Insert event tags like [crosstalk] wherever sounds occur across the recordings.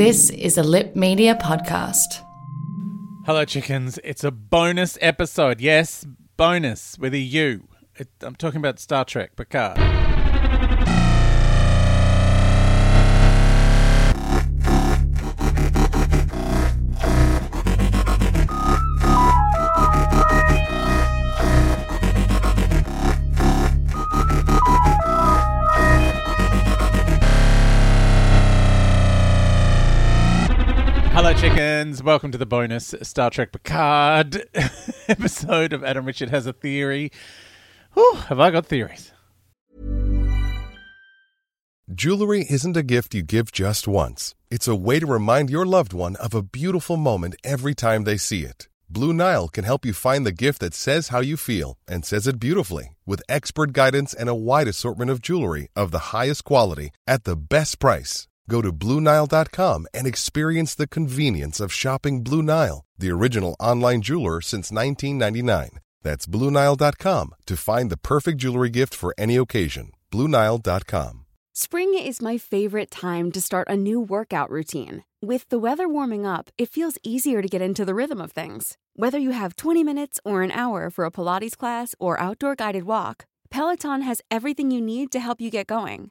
This is a Lip Media podcast. Hello, chickens. It's a bonus episode. Yes, bonus with a U. It, I'm talking about Star Trek Picard. Chickens. Welcome to the bonus Star Trek Picard [laughs] episode of Adam Richard Has a Theory. Whew, have I got theories? Jewelry isn't a gift you give just once. It's a way to remind your loved one of a beautiful moment every time they see it. Blue Nile can help you find the gift that says how you feel and says it beautifully with expert guidance and a wide assortment of jewelry of the highest quality at the best price. Go to BlueNile.com and experience the convenience of shopping Blue Nile, the original online jeweler since 1999. That's BlueNile.com to find the perfect jewelry gift for any occasion. BlueNile.com. Spring is my favorite time to start a new workout routine. With the weather warming up, it feels easier to get into the rhythm of things. Whether you have 20 minutes or an hour for a Pilates class or outdoor guided walk, Peloton has everything you need to help you get going.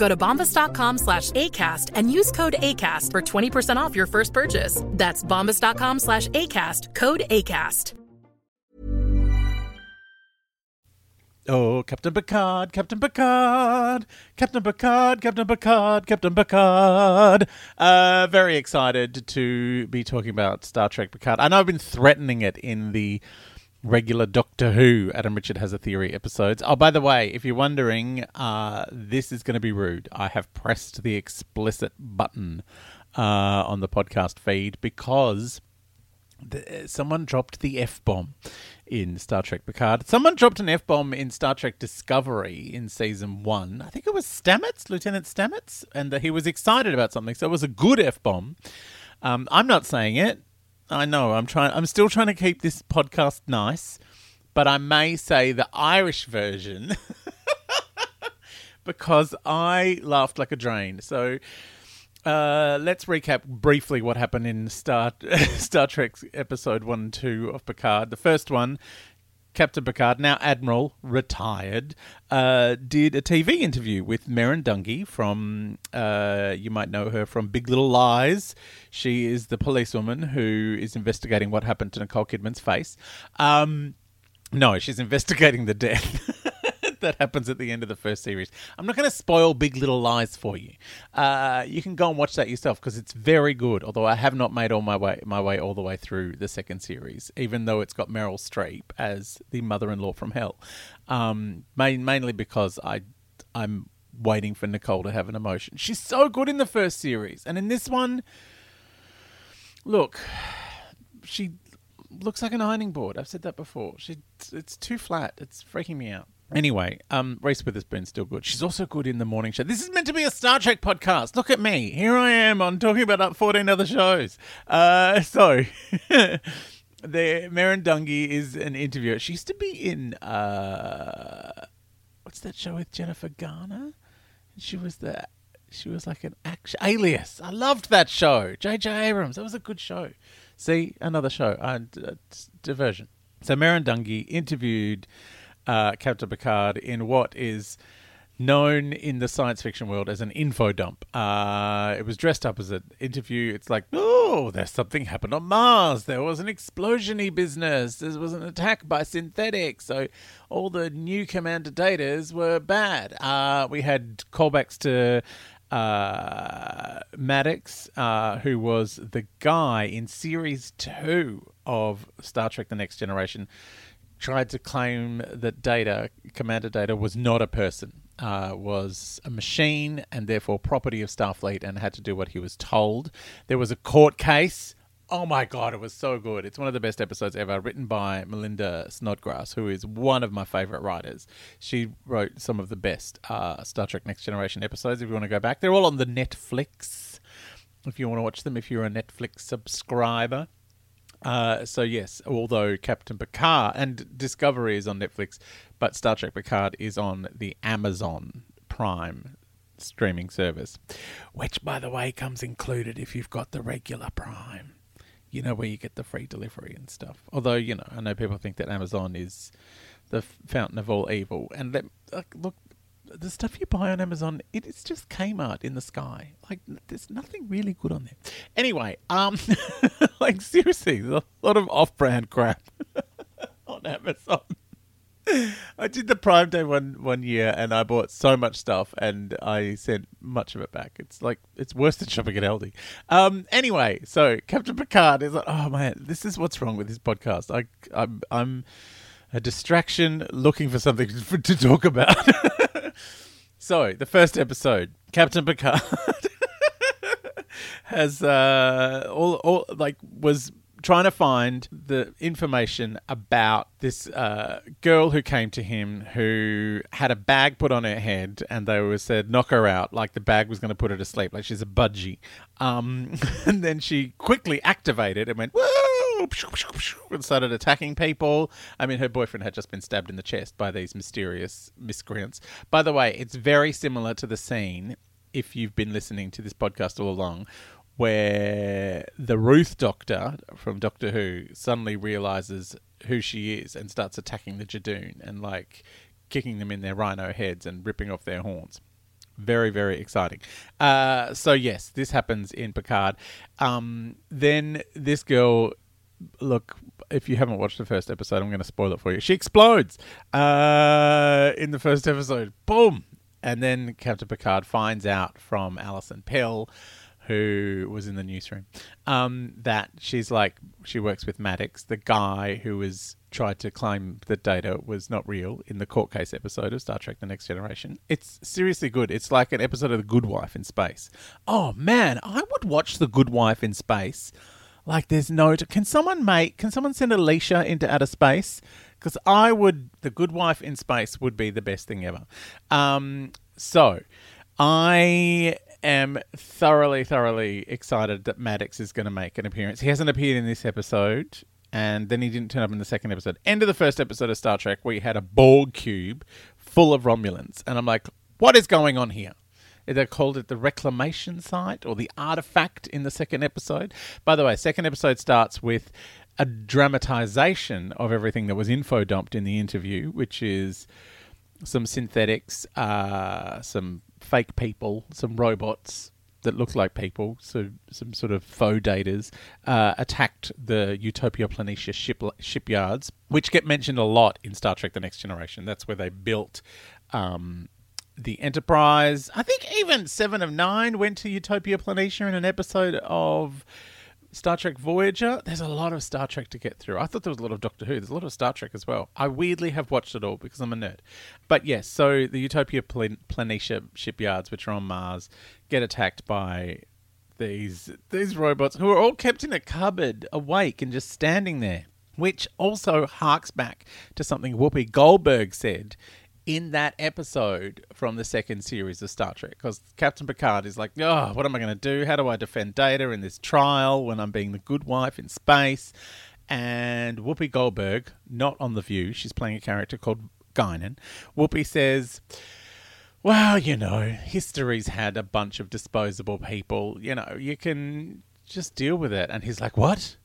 Go to bombas.com slash ACAST and use code ACAST for 20% off your first purchase. That's bombas.com slash ACAST, code ACAST. Oh, Captain Picard, Captain Picard, Captain Picard, Captain Picard, Captain Picard. Uh, very excited to be talking about Star Trek Picard. I know I've been threatening it in the regular Doctor Who Adam Richard Has a Theory episodes. Oh, by the way, if you're wondering, uh, this is going to be rude. I have pressed the explicit button uh, on the podcast feed because someone dropped the F bomb in Star Trek Picard. Someone dropped an F bomb in Star Trek Discovery in season one. I think it was Stamets, Lieutenant Stamets, and that he was excited about something. So it was a good F bomb. Um, I'm not saying it. I know. I'm trying. I'm still trying to keep this podcast nice, but I may say the Irish version [laughs] because I laughed like a drain. So uh, let's recap briefly what happened in Star [laughs] Star Trek episode one and two of Picard. The first one, Captain Picard, now Admiral, retired, uh, did a TV interview with Merrin Dungey from, uh, you might know her from Big Little Lies. She is the policewoman who is investigating what happened to Nicole Kidman's face. Um, no, she's investigating the death. [laughs] [laughs] that happens at the end of the first series. I'm not going to spoil Big Little Lies for you. Uh, you can go and watch that yourself because it's very good. Although I have not made all my way my way all the way through the second series, even though it's got Meryl Streep as the mother-in-law from hell. Um, main, mainly because I I'm waiting for Nicole to have an emotion. She's so good in the first series, and in this one, look, she looks like an ironing board. I've said that before. She it's too flat. It's freaking me out. Anyway, um, Reese Witherspoon's still good. She's also good in the morning show. This is meant to be a Star Trek podcast. Look at me. Here I am on talking about 14 other shows. Uh, [laughs] so, [laughs] the Merrin Dungey is an interviewer. She used to be in, uh, what's that show with Jennifer Garner? She was the, she was like an action, Alias. I loved that show. J.J. Abrams. That was a good show. See, another show. Uh, diversion. So, Merrin Dungey interviewed uh, Captain Picard in what is known in the science fiction world as an info dump. Uh, it was dressed up as an interview. It's like, oh, there's something happened on Mars. There was an explosiony business. There was an attack by synthetics. So all the new commander datas were bad. Uh, we had callbacks to uh, Maddox, uh, who was the guy in series two of Star Trek: The Next Generation tried to claim that data, commander data, was not a person, uh, was a machine and therefore property of Starfleet and had to do what he was told. There was a court case Oh my god, it was so good. It's one of the best episodes ever, written by Melinda Snodgrass, who is one of my favorite writers. She wrote some of the best uh, Star Trek Next Generation episodes. If you want to go back, they're all on the Netflix. If you want to watch them, if you're a Netflix subscriber. Uh, so yes, although Captain Picard and Discovery is on Netflix, but Star Trek Picard is on the Amazon Prime streaming service, which by the way comes included if you've got the regular Prime. You know where you get the free delivery and stuff. Although you know, I know people think that Amazon is the fountain of all evil, and let, look, the stuff you buy on Amazon, it is just Kmart in the sky. Like, there's nothing really good on there. Anyway, um, [laughs] like seriously, there's a lot of off-brand crap [laughs] on Amazon. I did the Prime Day one one year, and I bought so much stuff, and I sent much of it back. It's like it's worse than shopping at Aldi. Um, anyway, so Captain Picard is like, oh man, this is what's wrong with this podcast. I, I'm, I'm a distraction looking for something to, [laughs] to talk about. So the first episode, Captain Picard [laughs] has uh, all, all like was trying to find the information about this uh, girl who came to him who had a bag put on her head and they were said knock her out like the bag was going to put her to sleep like she's a budgie. Um, [laughs] and then she quickly activated and went and started attacking people i mean her boyfriend had just been stabbed in the chest by these mysterious miscreants by the way it's very similar to the scene if you've been listening to this podcast all along where the Ruth Doctor from Doctor Who suddenly realizes who she is and starts attacking the Judoon and like kicking them in their rhino heads and ripping off their horns. Very, very exciting. Uh, so yes, this happens in Picard. Um, then this girl, look, if you haven't watched the first episode, I'm going to spoil it for you. She explodes uh, in the first episode. Boom! And then Captain Picard finds out from Alison Pill who was in the newsroom, um, that she's like she works with Maddox, the guy who was tried to claim that data was not real in the court case episode of Star Trek: The Next Generation. It's seriously good. It's like an episode of The Good Wife in space. Oh man, I would watch The Good Wife in space. Like there's no. Can someone make? Can someone send Alicia into outer space? Because I would. The Good Wife in space would be the best thing ever. Um, so. I am thoroughly, thoroughly excited that Maddox is going to make an appearance. He hasn't appeared in this episode, and then he didn't turn up in the second episode. End of the first episode of Star Trek, we had a Borg cube full of Romulans, and I'm like, what is going on here? They called it the reclamation site or the artifact in the second episode. By the way, second episode starts with a dramatization of everything that was info dumped in the interview, which is some synthetics, uh, some fake people, some robots that look like people, so some sort of faux daters, uh, attacked the Utopia Planitia ship, shipyards, which get mentioned a lot in Star Trek The Next Generation. That's where they built um, the Enterprise. I think even Seven of Nine went to Utopia Planitia in an episode of Star Trek Voyager. There's a lot of Star Trek to get through. I thought there was a lot of Doctor Who. There's a lot of Star Trek as well. I weirdly have watched it all because I'm a nerd. But yes, so the Utopia Plan- Planitia shipyards, which are on Mars, get attacked by these these robots who are all kept in a cupboard, awake and just standing there. Which also harks back to something Whoopi Goldberg said in that episode from the second series of Star Trek because Captain Picard is like, oh, what am I going to do? How do I defend Data in this trial when I'm being the good wife in space? And Whoopi Goldberg, not on The View, she's playing a character called Guinan. Whoopi says, well, you know, history's had a bunch of disposable people. You know, you can just deal with it. And he's like, what?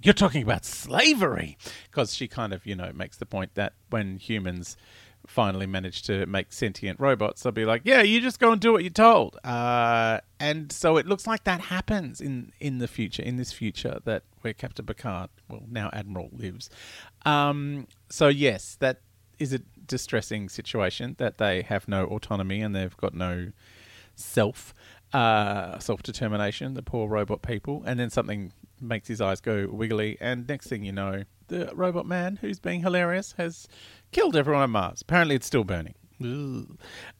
You're talking about slavery. Because she kind of, you know, makes the point that when humans finally manage to make sentient robots, they'll be like, "Yeah, you just go and do what you're told." Uh, and so it looks like that happens in in the future, in this future that where Captain Picard, well now Admiral, lives. Um, so yes, that is a distressing situation that they have no autonomy and they've got no self uh, self determination. The poor robot people, and then something makes his eyes go wiggly, and next thing you know, the robot man who's being hilarious has killed everyone on Mars. Apparently, it's still burning.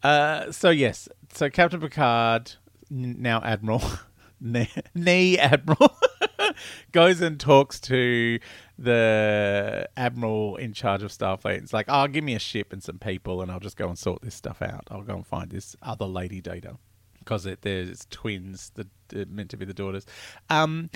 Uh, so yes, so Captain Picard, now Admiral, [laughs] nay Admiral, [laughs] goes and talks to the admiral in charge of Starfleet. It's like, oh, give me a ship and some people, and I'll just go and sort this stuff out. I'll go and find this other lady data because it, there's twins that meant to be the daughters. Um,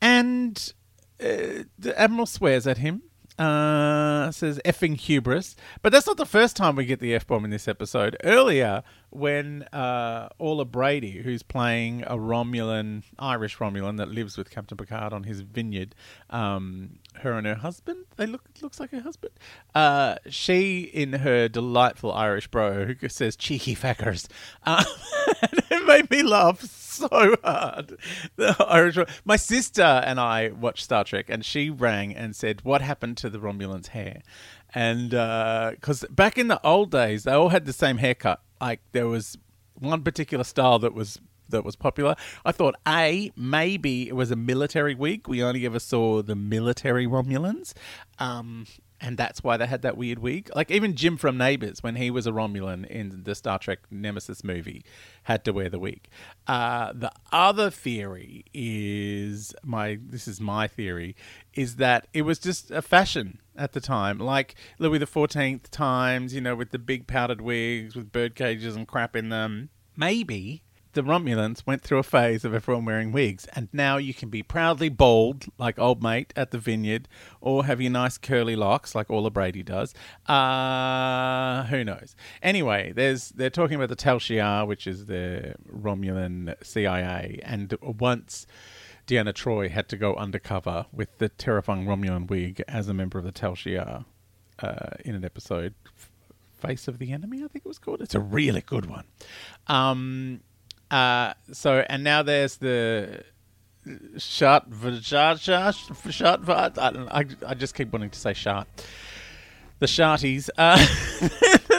and uh, the admiral swears at him uh, says effing hubris. But that's not the first time we get the F bomb in this episode. Earlier, when uh, Orla Brady, who's playing a Romulan, Irish Romulan that lives with Captain Picard on his vineyard, um, her and her husband, they look looks like her husband. Uh, she, in her delightful Irish bro, who says cheeky faggers, uh, [laughs] it made me laugh [laughs] so hard. The Irish, my sister and I watched Star Trek, and she rang and said, "What happened to the Romulans' hair?" And because uh, back in the old days, they all had the same haircut. Like there was one particular style that was that was popular. I thought a maybe it was a military wig. We only ever saw the military Romulans. Um, and that's why they had that weird wig. Like even Jim from Neighbours, when he was a Romulan in the Star Trek Nemesis movie, had to wear the wig. Uh, the other theory is my. This is my theory is that it was just a fashion at the time, like Louis the Fourteenth times, you know, with the big powdered wigs with bird cages and crap in them. Maybe the Romulans went through a phase of everyone wearing wigs, and now you can be proudly bald like old mate at the vineyard, or have your nice curly locks like Orla Brady does. Uh, who knows? Anyway, there's they're talking about the Tal Shiar, which is the Romulan CIA, and once. Deanna Troi had to go undercover with the terrifying Romulan wig as a member of the Tal Shiar uh, in an episode, Face of the Enemy, I think it was called. It's a really good one. Um, uh, so and now there's the shot shot shot shot. I, I, I just keep wanting to say shot. The Sharties, uh,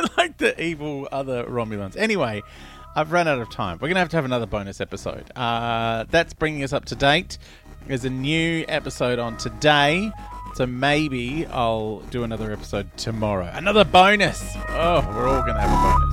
[laughs] like the evil other Romulans. Anyway, I've run out of time. We're gonna have to have another bonus episode. Uh, that's bringing us up to date. There's a new episode on today. So maybe I'll do another episode tomorrow. Another bonus. Oh, we're all going to have a